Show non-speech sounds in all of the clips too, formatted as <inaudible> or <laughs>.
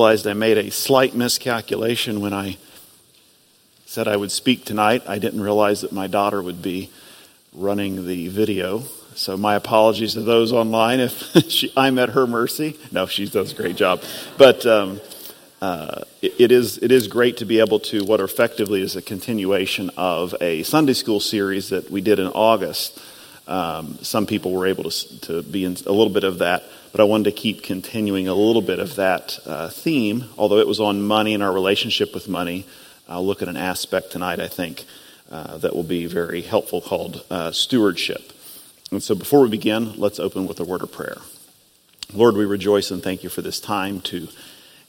realized I made a slight miscalculation when I said I would speak tonight. I didn't realize that my daughter would be running the video. So my apologies to those online if <laughs> she, I'm at her mercy. No, she does a great job. But um, uh, it, it, is, it is great to be able to, what effectively is a continuation of a Sunday school series that we did in August. Um, some people were able to, to be in a little bit of that, but I wanted to keep continuing a little bit of that uh, theme, although it was on money and our relationship with money. I'll look at an aspect tonight, I think, uh, that will be very helpful called uh, stewardship. And so before we begin, let's open with a word of prayer. Lord, we rejoice and thank you for this time to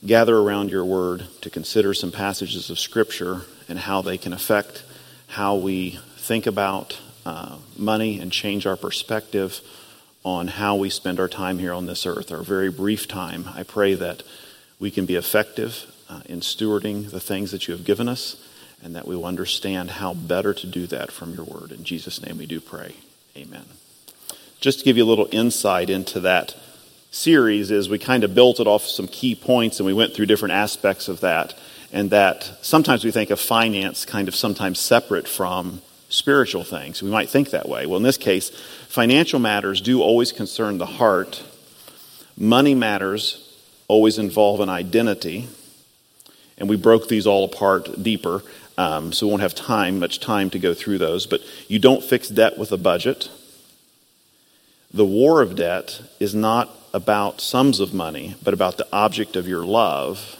gather around your word, to consider some passages of Scripture and how they can affect how we think about uh, money and change our perspective on how we spend our time here on this earth, our very brief time. I pray that we can be effective uh, in stewarding the things that you have given us, and that we will understand how better to do that from your word. In Jesus' name we do pray. Amen. Just to give you a little insight into that series is we kind of built it off some key points and we went through different aspects of that and that sometimes we think of finance kind of sometimes separate from spiritual things we might think that way well in this case financial matters do always concern the heart money matters always involve an identity and we broke these all apart deeper, um, so we won't have time, much time to go through those. But you don't fix debt with a budget. The war of debt is not about sums of money, but about the object of your love.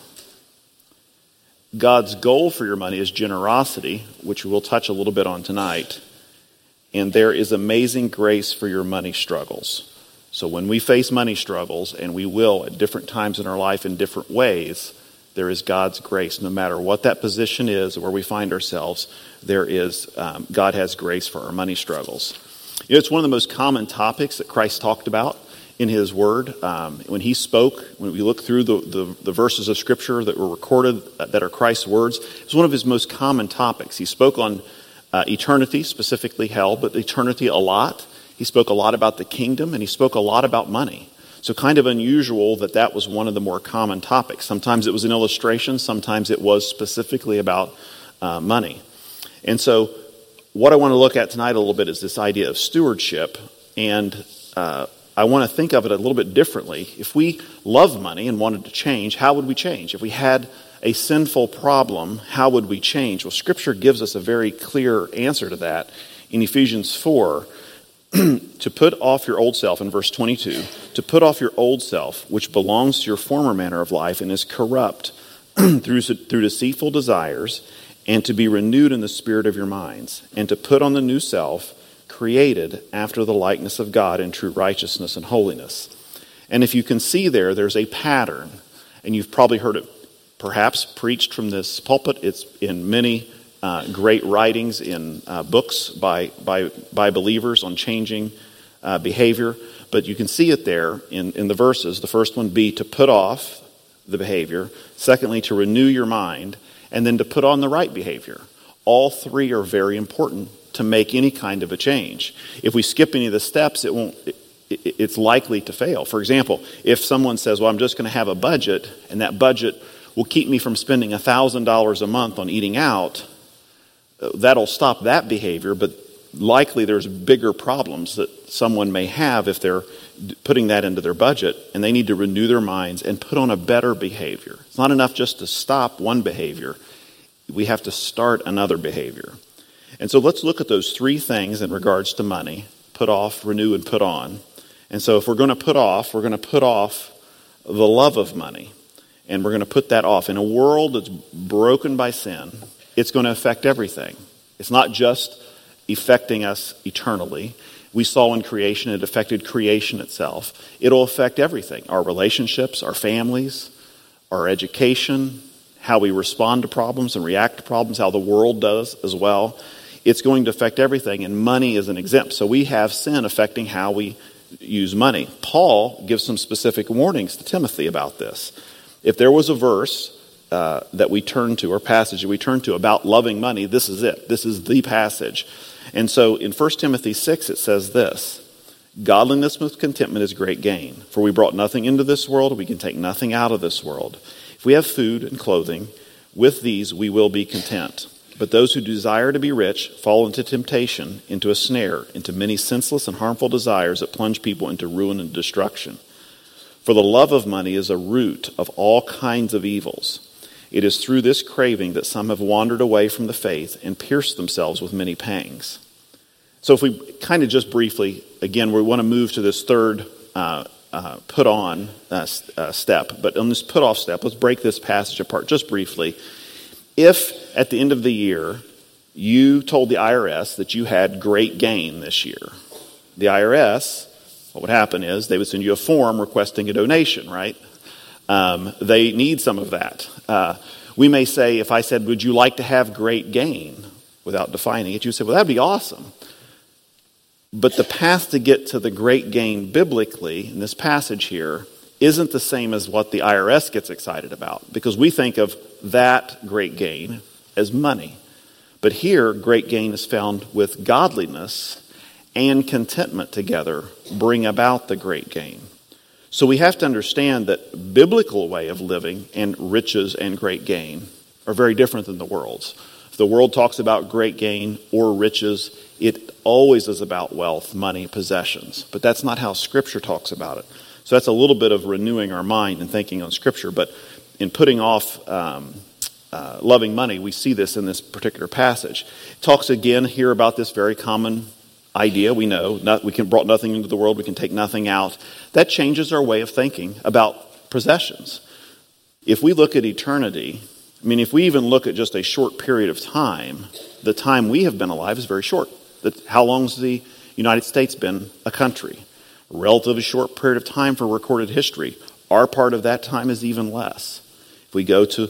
God's goal for your money is generosity, which we'll touch a little bit on tonight. And there is amazing grace for your money struggles. So when we face money struggles, and we will at different times in our life in different ways, there is God's grace. No matter what that position is, or where we find ourselves, there is um, God has grace for our money struggles. You know, it's one of the most common topics that Christ talked about in His Word. Um, when He spoke, when we look through the, the, the, verses of Scripture that were recorded uh, that are Christ's words, it's one of His most common topics. He spoke on uh, eternity, specifically hell, but eternity a lot. He spoke a lot about the kingdom, and He spoke a lot about money. So, kind of unusual that that was one of the more common topics. Sometimes it was an illustration, sometimes it was specifically about uh, money. And so, what I want to look at tonight a little bit is this idea of stewardship. And uh, I want to think of it a little bit differently. If we love money and wanted to change, how would we change? If we had a sinful problem, how would we change? Well, Scripture gives us a very clear answer to that in Ephesians 4. <clears throat> to put off your old self, in verse 22, to put off your old self, which belongs to your former manner of life and is corrupt <clears throat> through, through deceitful desires, and to be renewed in the spirit of your minds, and to put on the new self, created after the likeness of God in true righteousness and holiness. And if you can see there, there's a pattern, and you've probably heard it perhaps preached from this pulpit. It's in many uh, great writings in uh, books by, by, by believers on changing uh, behavior. But you can see it there in, in the verses. The first one be to put off the behavior, secondly, to renew your mind, and then to put on the right behavior. All three are very important to make any kind of a change. If we skip any of the steps, it won't. It, it's likely to fail. For example, if someone says, Well, I'm just going to have a budget, and that budget will keep me from spending $1,000 a month on eating out, uh, that'll stop that behavior, but likely there's bigger problems that someone may have if they're putting that into their budget and they need to renew their minds and put on a better behavior. It's not enough just to stop one behavior, we have to start another behavior. And so let's look at those three things in regards to money put off, renew, and put on. And so if we're going to put off, we're going to put off the love of money. And we're going to put that off. In a world that's broken by sin, it's going to affect everything. It's not just affecting us eternally. We saw in creation, it affected creation itself. It'll affect everything our relationships, our families, our education, how we respond to problems and react to problems, how the world does as well. It's going to affect everything, and money isn't exempt. So we have sin affecting how we use money. Paul gives some specific warnings to Timothy about this. If there was a verse uh, that we turn to, or passage that we turn to about loving money, this is it. This is the passage. And so in 1 Timothy 6, it says this Godliness with contentment is great gain. For we brought nothing into this world, we can take nothing out of this world. If we have food and clothing, with these we will be content. But those who desire to be rich fall into temptation, into a snare, into many senseless and harmful desires that plunge people into ruin and destruction. For the love of money is a root of all kinds of evils. It is through this craving that some have wandered away from the faith and pierced themselves with many pangs. So, if we kind of just briefly, again, we want to move to this third uh, uh, put on uh, uh step. But on this put off step, let's break this passage apart just briefly if at the end of the year you told the IRS that you had great gain this year, the IRS, what would happen is they would send you a form requesting a donation, right? Um, they need some of that. Uh, we may say, if I said, Would you like to have great gain? without defining it, you say, Well, that'd be awesome. But the path to get to the great gain biblically in this passage here isn't the same as what the IRS gets excited about because we think of that great gain as money. But here, great gain is found with godliness and contentment together bring about the great gain. So we have to understand that biblical way of living and riches and great gain are very different than the world's. If the world talks about great gain or riches, it always is about wealth, money, possessions. But that's not how Scripture talks about it. So that's a little bit of renewing our mind and thinking on Scripture. But in putting off um, uh, loving money, we see this in this particular passage. It talks again here about this very common idea. We know not, we can brought nothing into the world, we can take nothing out. That changes our way of thinking about possessions. If we look at eternity, I mean, if we even look at just a short period of time, the time we have been alive is very short. How long has the United States been a country? a relatively short period of time for recorded history. Our part of that time is even less. If we go to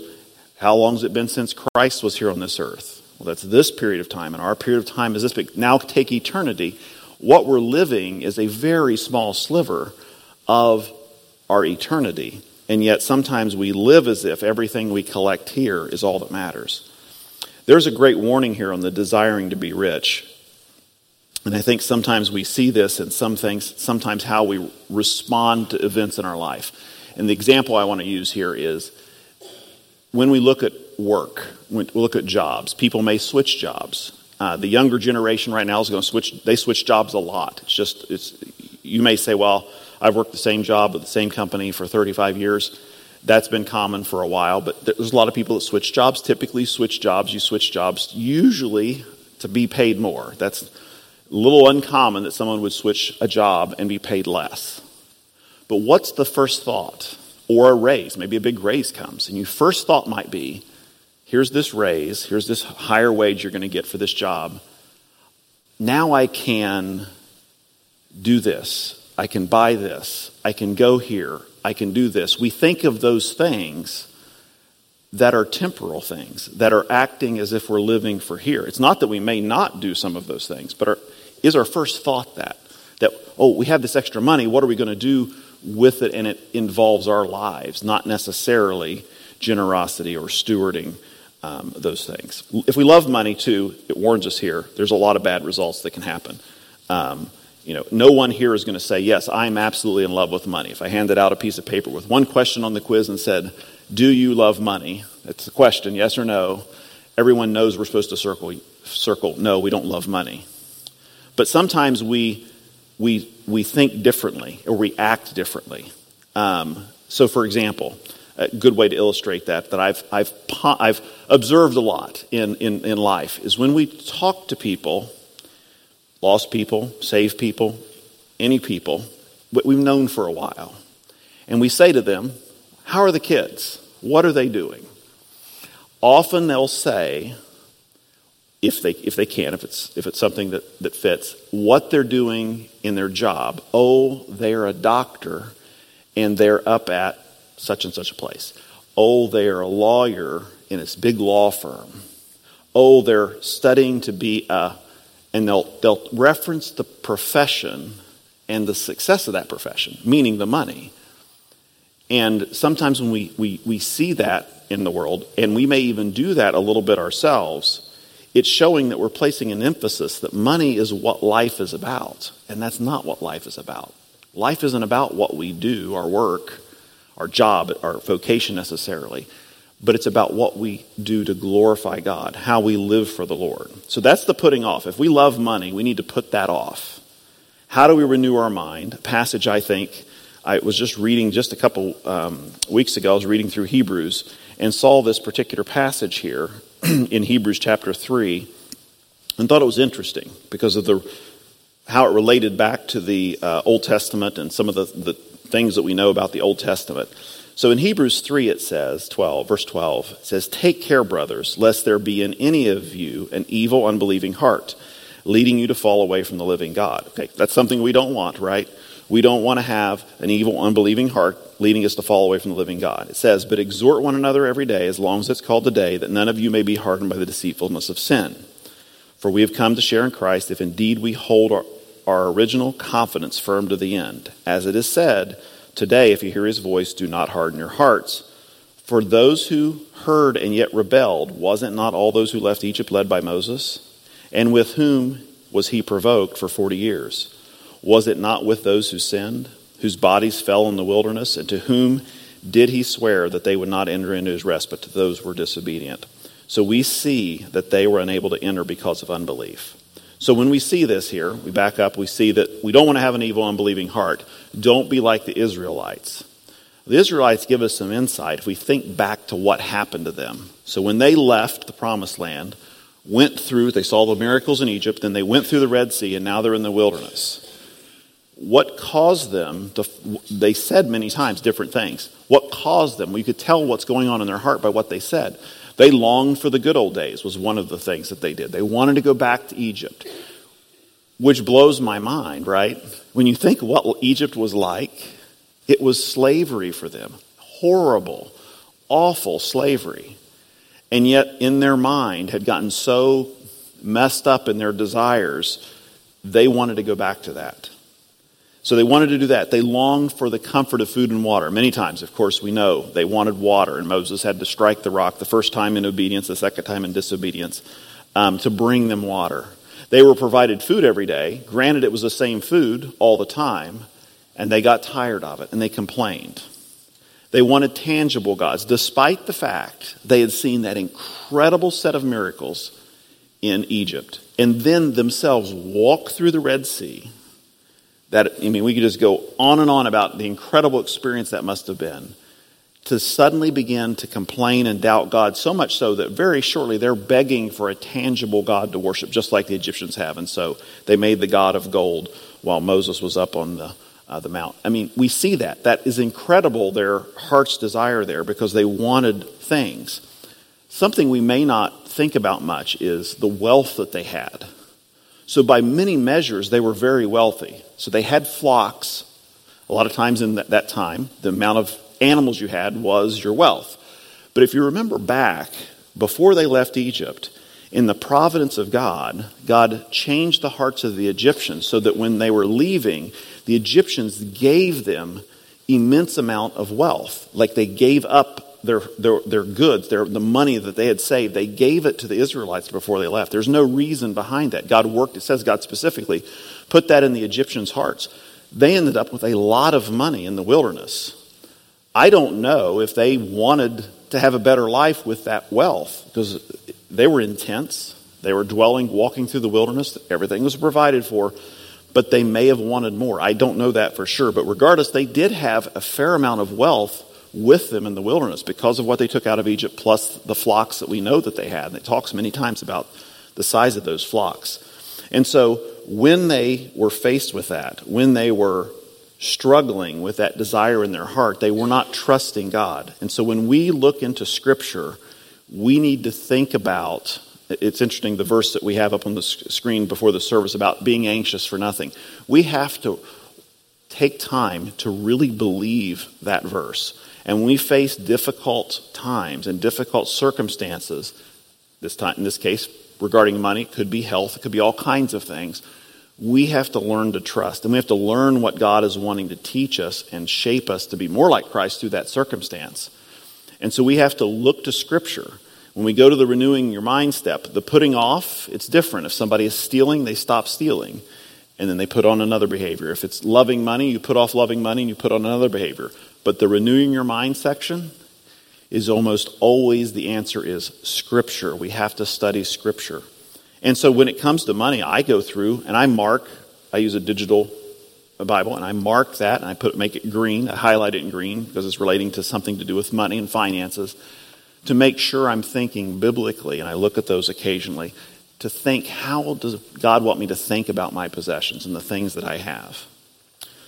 how long has it been since Christ was here on this earth? Well, that's this period of time, and our period of time is this. Now take eternity. What we're living is a very small sliver of our eternity, and yet sometimes we live as if everything we collect here is all that matters. There's a great warning here on the desiring to be rich. And I think sometimes we see this in some things, sometimes how we respond to events in our life. And the example I want to use here is when we look at work, when we look at jobs, people may switch jobs. Uh, the younger generation right now is going to switch, they switch jobs a lot. It's just, it's, you may say, well, I've worked the same job with the same company for 35 years. That's been common for a while, but there's a lot of people that switch jobs. Typically, switch jobs, you switch jobs usually to be paid more. That's a little uncommon that someone would switch a job and be paid less. But what's the first thought? Or a raise. Maybe a big raise comes, and your first thought might be here's this raise, here's this higher wage you're going to get for this job. Now I can do this. I can buy this. I can go here. I can do this. We think of those things that are temporal things, that are acting as if we're living for here. It's not that we may not do some of those things, but are, is our first thought that? That, oh, we have this extra money, what are we going to do with it? And it involves our lives, not necessarily generosity or stewarding um, those things. If we love money too, it warns us here, there's a lot of bad results that can happen. Um, you know, no one here is going to say, yes, I'm absolutely in love with money. If I handed out a piece of paper with one question on the quiz and said, do you love money? That's the question, yes or no. Everyone knows we're supposed to circle, circle, no, we don't love money. But sometimes we, we, we think differently or we act differently. Um, so, for example, a good way to illustrate that, that I've, I've, I've observed a lot in, in, in life, is when we talk to people, lost people, saved people, any people, we've known for a while, and we say to them, How are the kids? What are they doing? Often they'll say, if they, if they can, if it's, if it's something that, that fits, what they're doing in their job. Oh, they're a doctor and they're up at such and such a place. Oh, they are a lawyer in this big law firm. Oh, they're studying to be a, and they'll, they'll reference the profession and the success of that profession, meaning the money. And sometimes when we, we, we see that in the world, and we may even do that a little bit ourselves, it's showing that we're placing an emphasis that money is what life is about. And that's not what life is about. Life isn't about what we do, our work, our job, our vocation necessarily, but it's about what we do to glorify God, how we live for the Lord. So that's the putting off. If we love money, we need to put that off. How do we renew our mind? A passage I think I was just reading just a couple um, weeks ago. I was reading through Hebrews and saw this particular passage here <clears throat> in Hebrews chapter 3 and thought it was interesting because of the how it related back to the uh, Old Testament and some of the, the things that we know about the Old Testament. So in Hebrews 3, it says, 12, verse 12, it says, Take care, brothers, lest there be in any of you an evil, unbelieving heart, leading you to fall away from the living God. Okay, that's something we don't want, right? We don't want to have an evil, unbelieving heart leading us to fall away from the living God. It says, But exhort one another every day, as long as it's called today, that none of you may be hardened by the deceitfulness of sin. For we have come to share in Christ if indeed we hold our, our original confidence firm to the end. As it is said, Today, if you hear his voice, do not harden your hearts. For those who heard and yet rebelled, wasn't not all those who left Egypt led by Moses? And with whom was he provoked for forty years? Was it not with those who sinned, whose bodies fell in the wilderness, and to whom did he swear that they would not enter into his rest, but to those who were disobedient? So we see that they were unable to enter because of unbelief. So when we see this here, we back up, we see that we don't want to have an evil, unbelieving heart. Don't be like the Israelites. The Israelites give us some insight if we think back to what happened to them. So when they left the promised land, went through, they saw the miracles in Egypt, then they went through the Red Sea, and now they're in the wilderness. What caused them to, they said many times different things. What caused them? We could tell what's going on in their heart by what they said. They longed for the good old days, was one of the things that they did. They wanted to go back to Egypt, which blows my mind, right? When you think what Egypt was like, it was slavery for them. Horrible, awful slavery. And yet, in their mind, had gotten so messed up in their desires, they wanted to go back to that. So they wanted to do that. They longed for the comfort of food and water. Many times, of course, we know they wanted water, and Moses had to strike the rock the first time in obedience, the second time in disobedience, um, to bring them water. They were provided food every day. Granted, it was the same food all the time, and they got tired of it, and they complained. They wanted tangible gods, despite the fact they had seen that incredible set of miracles in Egypt, and then themselves walk through the Red Sea that, I mean, we could just go on and on about the incredible experience that must have been to suddenly begin to complain and doubt God so much so that very shortly they're begging for a tangible God to worship, just like the Egyptians have. And so they made the God of gold while Moses was up on the, uh, the mount. I mean, we see that. That is incredible, their heart's desire there, because they wanted things. Something we may not think about much is the wealth that they had. So, by many measures, they were very wealthy. So, they had flocks. A lot of times in that, that time, the amount of animals you had was your wealth. But if you remember back, before they left Egypt, in the providence of God, God changed the hearts of the Egyptians so that when they were leaving, the Egyptians gave them immense amount of wealth. Like they gave up their, their, their goods, their, the money that they had saved, they gave it to the Israelites before they left. There's no reason behind that. God worked, it says God specifically put that in the Egyptians' hearts. They ended up with a lot of money in the wilderness. I don't know if they wanted to have a better life with that wealth because they were intense. They were dwelling, walking through the wilderness. Everything was provided for, but they may have wanted more. I don't know that for sure. But regardless, they did have a fair amount of wealth with them in the wilderness because of what they took out of Egypt, plus the flocks that we know that they had. And it talks many times about the size of those flocks. And so when they were faced with that, when they were struggling with that desire in their heart, they were not trusting God. And so when we look into Scripture, we need to think about it's interesting the verse that we have up on the screen before the service about being anxious for nothing. We have to take time to really believe that verse. And when we face difficult times and difficult circumstances, this time in this case regarding money, could be health, it could be all kinds of things. We have to learn to trust, and we have to learn what God is wanting to teach us and shape us to be more like Christ through that circumstance. And so we have to look to Scripture. When we go to the renewing your mind step, the putting off, it's different. If somebody is stealing, they stop stealing. and then they put on another behavior. If it's loving money, you put off loving money and you put on another behavior. But the renewing your mind section is almost always the answer is scripture. We have to study scripture. And so when it comes to money, I go through and I mark, I use a digital Bible and I mark that and I put make it green, I highlight it in green because it's relating to something to do with money and finances to make sure I'm thinking biblically and I look at those occasionally to think how does God want me to think about my possessions and the things that I have.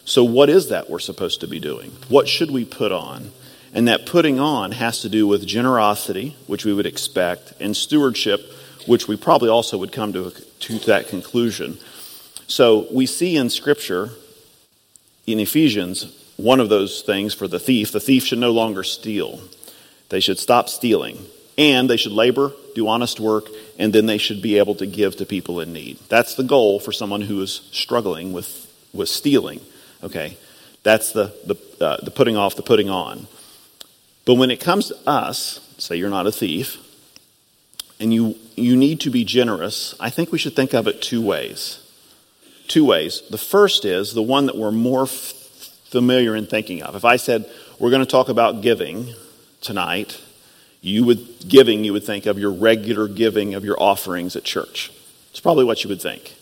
So what is that we're supposed to be doing? What should we put on? And that putting on has to do with generosity, which we would expect, and stewardship, which we probably also would come to, to that conclusion. So we see in Scripture, in Ephesians, one of those things for the thief. The thief should no longer steal, they should stop stealing. And they should labor, do honest work, and then they should be able to give to people in need. That's the goal for someone who is struggling with, with stealing. Okay? That's the, the, uh, the putting off, the putting on. But when it comes to us, say you're not a thief, and you, you need to be generous, I think we should think of it two ways. Two ways. The first is the one that we're more f- familiar in thinking of. If I said, we're going to talk about giving tonight, you would, giving, you would think of your regular giving of your offerings at church. It's probably what you would think.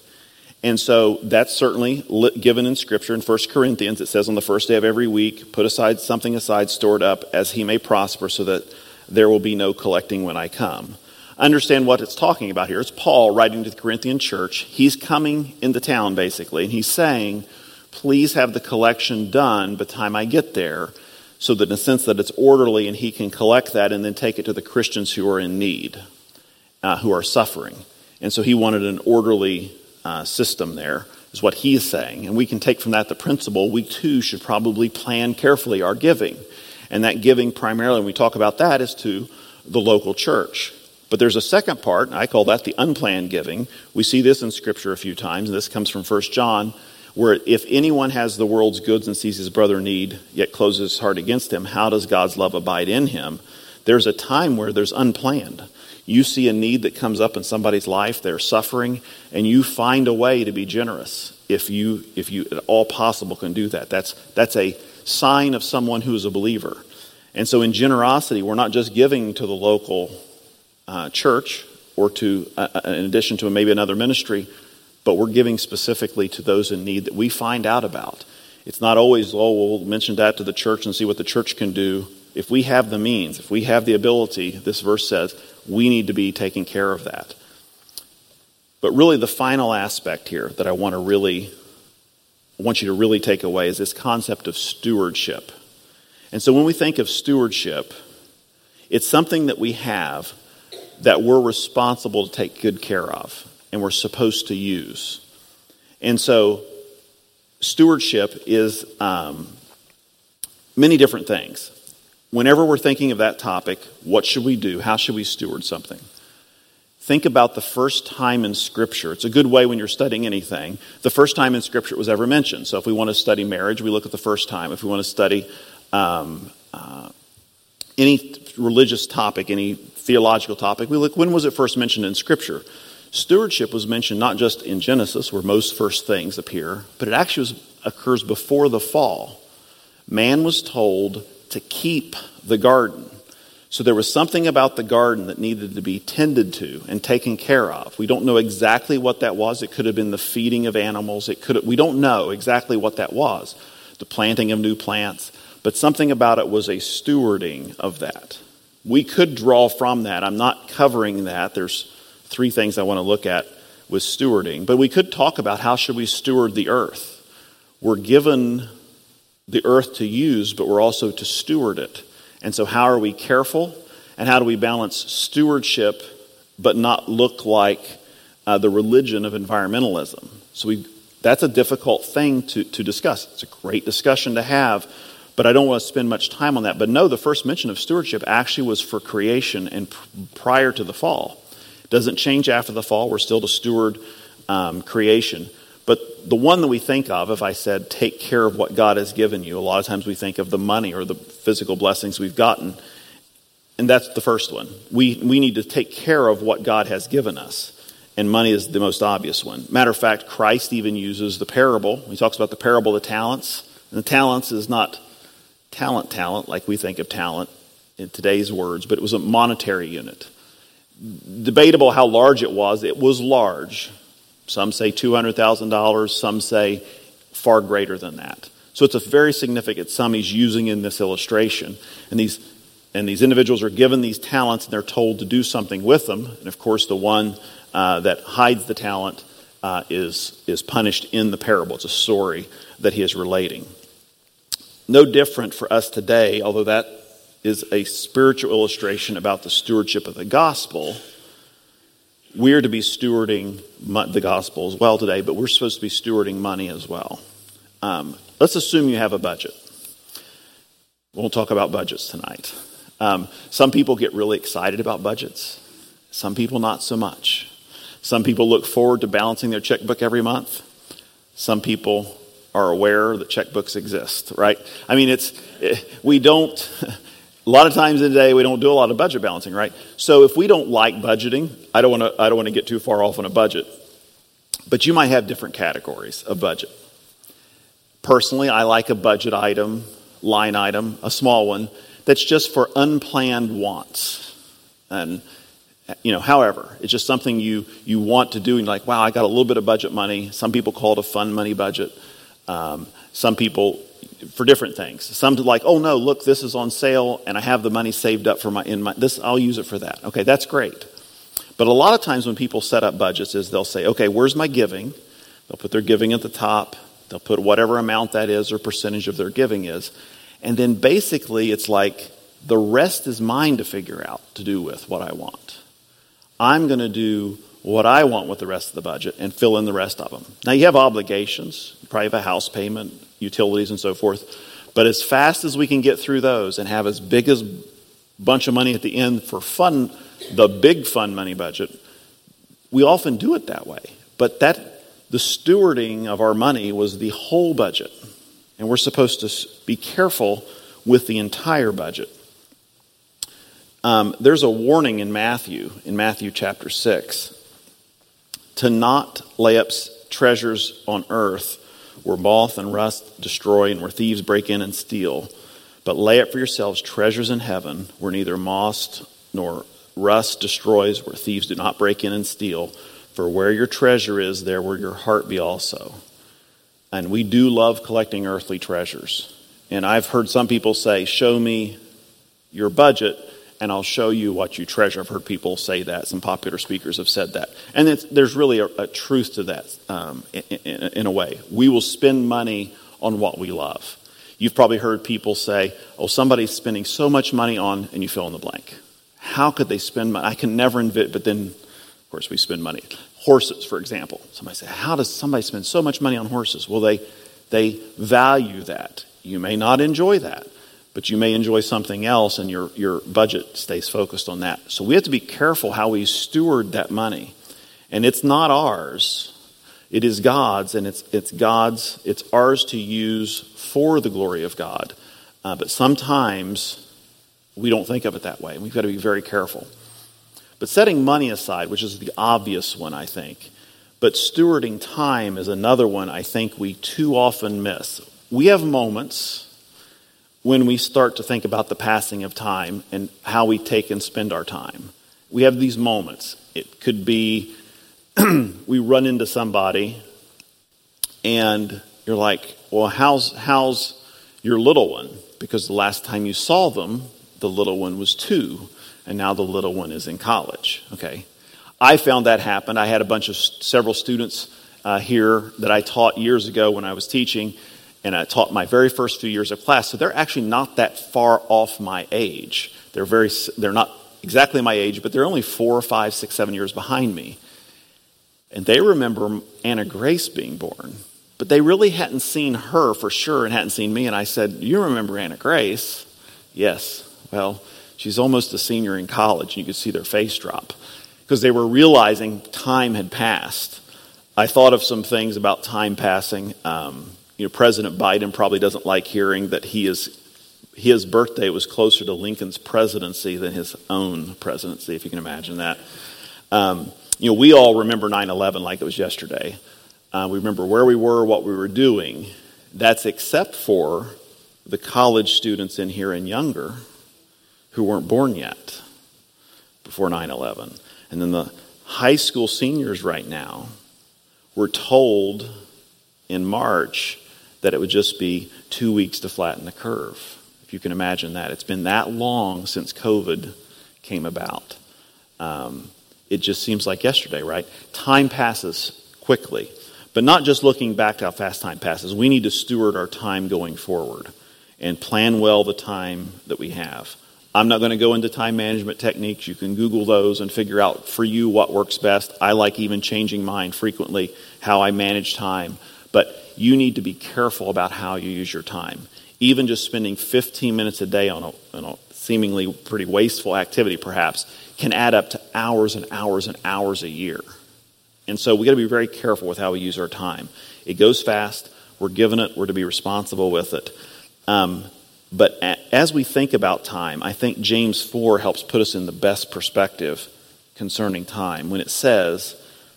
And so that's certainly given in Scripture in 1 Corinthians. It says on the first day of every week, put aside something aside, stored up, as he may prosper, so that there will be no collecting when I come. Understand what it's talking about here. It's Paul writing to the Corinthian church. He's coming into town, basically, and he's saying, please have the collection done by the time I get there, so that in a sense that it's orderly and he can collect that and then take it to the Christians who are in need, uh, who are suffering. And so he wanted an orderly uh, system there, is what he's saying. And we can take from that the principle we too should probably plan carefully our giving. And that giving primarily, when we talk about that, is to the local church. But there's a second part, I call that the unplanned giving. We see this in Scripture a few times, and this comes from 1 John, where if anyone has the world's goods and sees his brother in need, yet closes his heart against him, how does God's love abide in him? There's a time where there's unplanned. You see a need that comes up in somebody's life, they're suffering, and you find a way to be generous if you, if you at all possible can do that. That's, that's a sign of someone who is a believer. And so in generosity, we're not just giving to the local uh, church or to, uh, uh in addition to maybe another ministry, but we're giving specifically to those in need that we find out about. It's not always, oh, we'll mention that to the church and see what the church can do. If we have the means, if we have the ability, this verse says, we need to be taking care of that. But really, the final aspect here that I want to really I want you to really take away is this concept of stewardship. And so when we think of stewardship, it's something that we have that we're responsible to take good care of and we're supposed to use. And so stewardship is um, many different things whenever we're thinking of that topic, what should we do? How should we steward something? Think about the first time in Scripture. It's a good way when you're studying anything. The first time in Scripture it was ever mentioned. So if we want to study marriage, we look at the first time. If we want to study um, uh, any religious topic, any theological topic, we look when was it first mentioned in Scripture? Stewardship was mentioned not just in Genesis, where most first things appear, but it actually was, occurs before the fall. Man was told to keep the garden. So there was something about the garden that needed to be tended to and taken care of. We don't know exactly what that was. It could have been the feeding of animals. It could have, we don't know exactly what that was. The planting of new plants, but something about it was a stewarding of that. We could draw from that. I'm not covering that. There's three things I want to look at with stewarding, but we could talk about how should we steward the earth. We're given the earth to use, but we're also to steward it. And so, how are we careful? And how do we balance stewardship but not look like uh, the religion of environmentalism? So, we, that's a difficult thing to, to discuss. It's a great discussion to have, but I don't want to spend much time on that. But no, the first mention of stewardship actually was for creation and prior to the fall. It doesn't change after the fall. We're still to steward um, creation. But the one that we think of, if I said, take care of what God has given you, a lot of times we think of the money or the physical blessings we've gotten. And that's the first one. We, we need to take care of what God has given us. and money is the most obvious one. Matter of fact, Christ even uses the parable. He talks about the parable of the talents. And the talents is not talent, talent, like we think of talent in today's words, but it was a monetary unit. Debatable how large it was. It was large. Some say $200,000, some say far greater than that. So it's a very significant sum he's using in this illustration. And these, and these individuals are given these talents and they're told to do something with them. And of course, the one uh, that hides the talent uh, is, is punished in the parable. It's a story that he is relating. No different for us today, although that is a spiritual illustration about the stewardship of the gospel. We're to be stewarding the gospel as well today, but we're supposed to be stewarding money as well. Um, let's assume you have a budget. We'll talk about budgets tonight. Um, some people get really excited about budgets, some people not so much. Some people look forward to balancing their checkbook every month. Some people are aware that checkbooks exist, right? I mean, it's, eh, we don't, <laughs> a lot of times in the day, we don't do a lot of budget balancing, right? So if we don't like budgeting, I don't want to, I don't want to get too far off on a budget, but you might have different categories of budget. Personally, I like a budget item, line item, a small one, that's just for unplanned wants. And you know, however, it's just something you, you want to do. And like, wow, I got a little bit of budget money. Some people call it a fun money budget. Um, some people for different things. Some like, oh no, look, this is on sale, and I have the money saved up for my in my this. I'll use it for that. Okay, that's great. But a lot of times when people set up budgets, is they'll say, okay, where's my giving? They'll put their giving at the top. They'll put whatever amount that is or percentage of their giving is, and then basically it's like the rest is mine to figure out to do with what I want. I'm going to do what I want with the rest of the budget and fill in the rest of them. Now, you have obligations, you probably have a house payment, utilities, and so forth. But as fast as we can get through those and have as big as bunch of money at the end for fun, the big fun money budget, we often do it that way. But that the stewarding of our money was the whole budget. And we're supposed to be careful with the entire budget. Um, there's a warning in Matthew, in Matthew chapter 6, to not lay up treasures on earth where moth and rust destroy and where thieves break in and steal, but lay up for yourselves treasures in heaven where neither moth nor rust destroys, where thieves do not break in and steal. For where your treasure is, there will your heart be also. And we do love collecting earthly treasures. And I've heard some people say, Show me your budget and I'll show you what you treasure. I've heard people say that. Some popular speakers have said that. And there's really a, a, truth to that um, in, in, in, a way. We will spend money on what we love. You've probably heard people say, oh, somebody's spending so much money on, and you fill in the blank. How could they spend money? I can never envision, but then, of course, we spend money. Horses, for example. Somebody say, how does somebody spend so much money on horses? Well, they, they value that. You may not enjoy that but you may enjoy something else and your, your budget stays focused on that. So we have to be careful how we steward that money. And it's not ours. It is God's, and it's, it's God's, it's ours to use for the glory of God. Uh, but sometimes we don't think of it that way, and we've got to be very careful. But setting money aside, which is the obvious one, I think, but stewarding time is another one I think we too often miss. We have moments when we start to think about the passing of time and how we take and spend our time. We have these moments. It could be <clears throat> we run into somebody and you're like, well, how's, how's your little one? Because the last time you saw them, the little one was two, and now the little one is in college. Okay. I found that happen. I had a bunch of several students uh, here that I taught years ago when I was teaching and I taught my very first few years of class. So they're actually not that far off my age. They're very, they're not exactly my age, but they're only four, five, six, seven years behind me. And they remember Anna Grace being born, but they really hadn't seen her for sure and hadn't seen me. And I said, "You remember Anna Grace?" Yes. Well, she's almost a senior in college. And you could see their face drop because they were realizing time had passed. I thought of some things about time passing. Um, you know, President Biden probably doesn't like hearing that he is, his birthday was closer to Lincoln's presidency than his own presidency, if you can imagine that. Um, you know, we all remember 9 11 like it was yesterday. Uh, we remember where we were, what we were doing. That's except for the college students in here and younger who weren't born yet before 9 11. And then the high school seniors right now were told in March that it would just be two weeks to flatten the curve. If you can imagine that. It's been that long since COVID came about. Um, it just seems like yesterday, right? Time passes quickly. But not just looking back to how fast time passes. We need to steward our time going forward and plan well the time that we have. I'm not going to go into time management techniques. You can Google those and figure out for you what works best. I like even changing mine frequently, how I manage time. But you need to be careful about how you use your time. Even just spending 15 minutes a day on a, on a seemingly pretty wasteful activity, perhaps, can add up to hours and hours and hours a year. And so we got to be very careful with how we use our time. It goes fast. We're given it. We're to be responsible with it. Um, but as we think about time, I think James 4 helps put us in the best perspective concerning time when it says,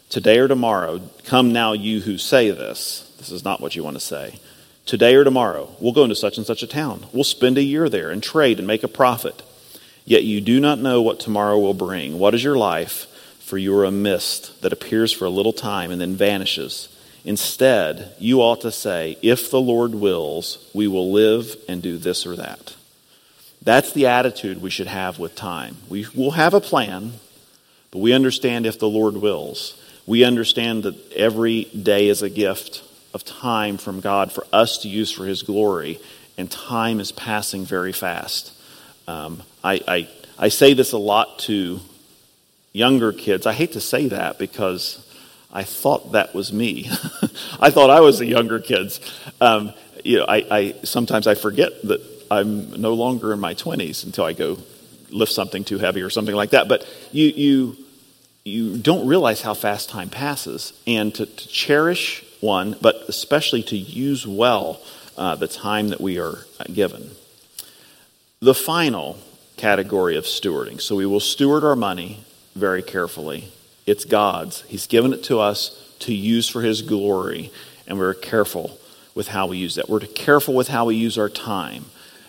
Today or tomorrow, come now, you who say this. This is not what you want to say. Today or tomorrow, we'll go into such and such a town. We'll spend a year there and trade and make a profit. Yet you do not know what tomorrow will bring. What is your life? For you are a mist that appears for a little time and then vanishes. Instead, you ought to say, If the Lord wills, we will live and do this or that. That's the attitude we should have with time. We will have a plan, but we understand if the Lord wills. We understand that every day is a gift of time from God for us to use for His glory, and time is passing very fast. Um, I, I, I say this a lot to younger kids. I hate to say that because I thought that was me. <laughs> I thought I was the younger kids. Um, you know, I, I, sometimes I forget that I'm no longer in my 20s until I go lift something too heavy or something like that. But you, you, you don't realize how fast time passes, and to, to cherish one, but especially to use well uh, the time that we are given. The final category of stewarding. So we will steward our money very carefully. It's God's. He's given it to us to use for His glory, and we're careful with how we use that. We're careful with how we use our time,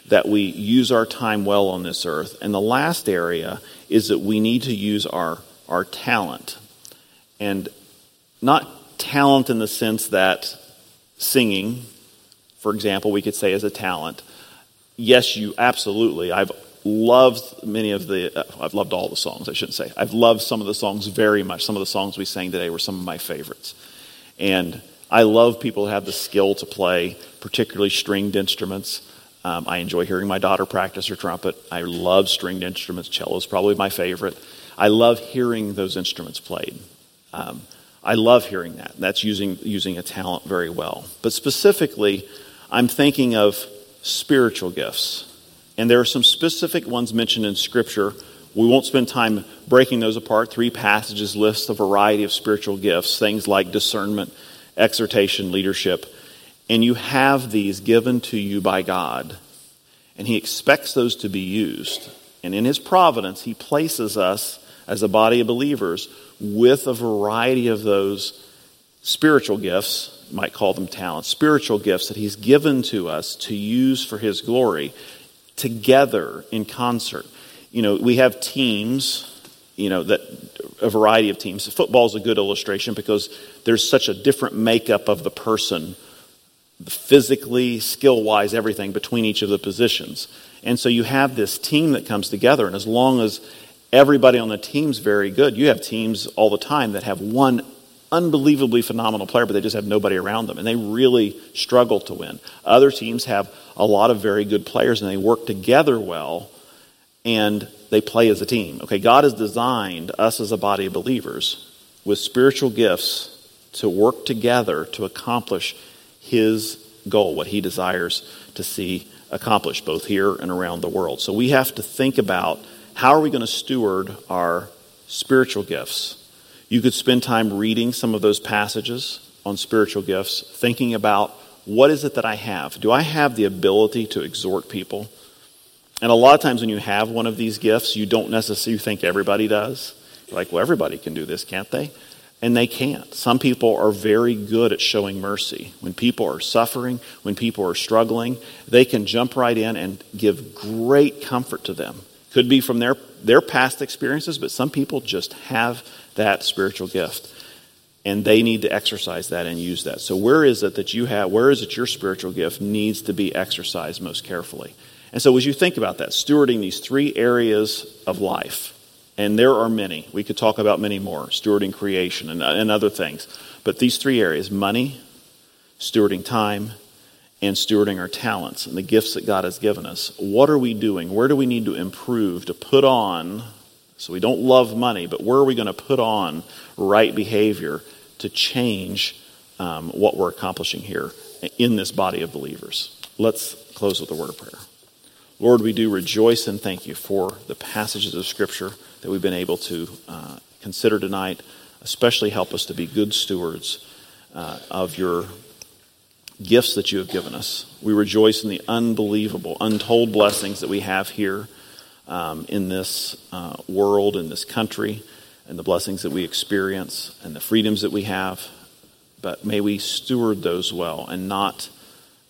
that we use our time well on this earth. And the last area is that we need to use our, our talent. And not talent in the sense that singing, for example, we could say is a talent. Yes, you absolutely. I've loved many of the, uh, I've loved all the songs, I shouldn't say. I've loved some of the songs very much. Some of the songs we sang today were some of my favorites. And I love people who have the skill to play, particularly stringed instruments. Um, I enjoy hearing my daughter practice her trumpet. I love stringed instruments. Cello is probably my favorite. I love hearing those instruments played. Um, I love hearing that. That's using, using a talent very well. But specifically, I'm thinking of spiritual gifts. And there are some specific ones mentioned in Scripture. We won't spend time breaking those apart. Three passages list a variety of spiritual gifts, things like discernment, exhortation, leadership. And you have these given to you by God. And He expects those to be used. And in His providence, He places us as a body of believers with a variety of those spiritual gifts, might call them talents, spiritual gifts that He's given to us to use for His glory together in concert. You know, we have teams, you know, that a variety of teams. Football is a good illustration because there's such a different makeup of the person, physically, skill wise, everything between each of the positions. And so you have this team that comes together, and as long as everybody on the team's very good, you have teams all the time that have one unbelievably phenomenal player, but they just have nobody around them, and they really struggle to win. Other teams have a lot of very good players, and they work together well, and they play as a team. Okay, God has designed us as a body of believers with spiritual gifts to work together to accomplish His goal, what He desires to see accomplished, both here and around the world. So we have to think about how are we going to steward our spiritual gifts you could spend time reading some of those passages on spiritual gifts, thinking about what is it that I have? Do I have the ability to exhort people? And a lot of times when you have one of these gifts, you don't necessarily think everybody does. Like, well, everybody can do this, can't they? And they can't. Some people are very good at showing mercy. When people are suffering, when people are struggling, they can jump right in and give great comfort to them. Could be from their, their past experiences, but some people just have that spiritual gift. And they need to exercise that and use that. So, where is it that you have, where is it your spiritual gift needs to be exercised most carefully? And so, as you think about that, stewarding these three areas of life, and there are many. We could talk about many more, stewarding creation and, and other things. But these three areas money, stewarding time, and stewarding our talents and the gifts that God has given us. What are we doing? Where do we need to improve to put on? So we don't love money, but where are we going to put on right behavior to change um, what we're accomplishing here in this body of believers? Let's close with a word of prayer. Lord, we do rejoice and thank you for the passages of Scripture that we've been able to uh, consider tonight. Especially help us to be good stewards uh, of your gifts that you have given us. We rejoice in the unbelievable, untold blessings that we have here um, in this uh, world, in this country, and the blessings that we experience and the freedoms that we have. But may we steward those well and not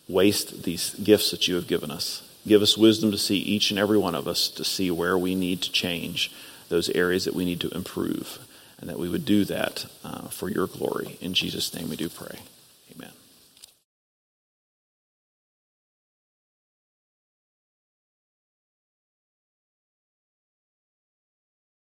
waste these gifts that you have given us. Give us wisdom to see each and every one of us to see where we need to change, those areas that we need to improve, and that we would do that uh, for your glory. In Jesus' name we do pray.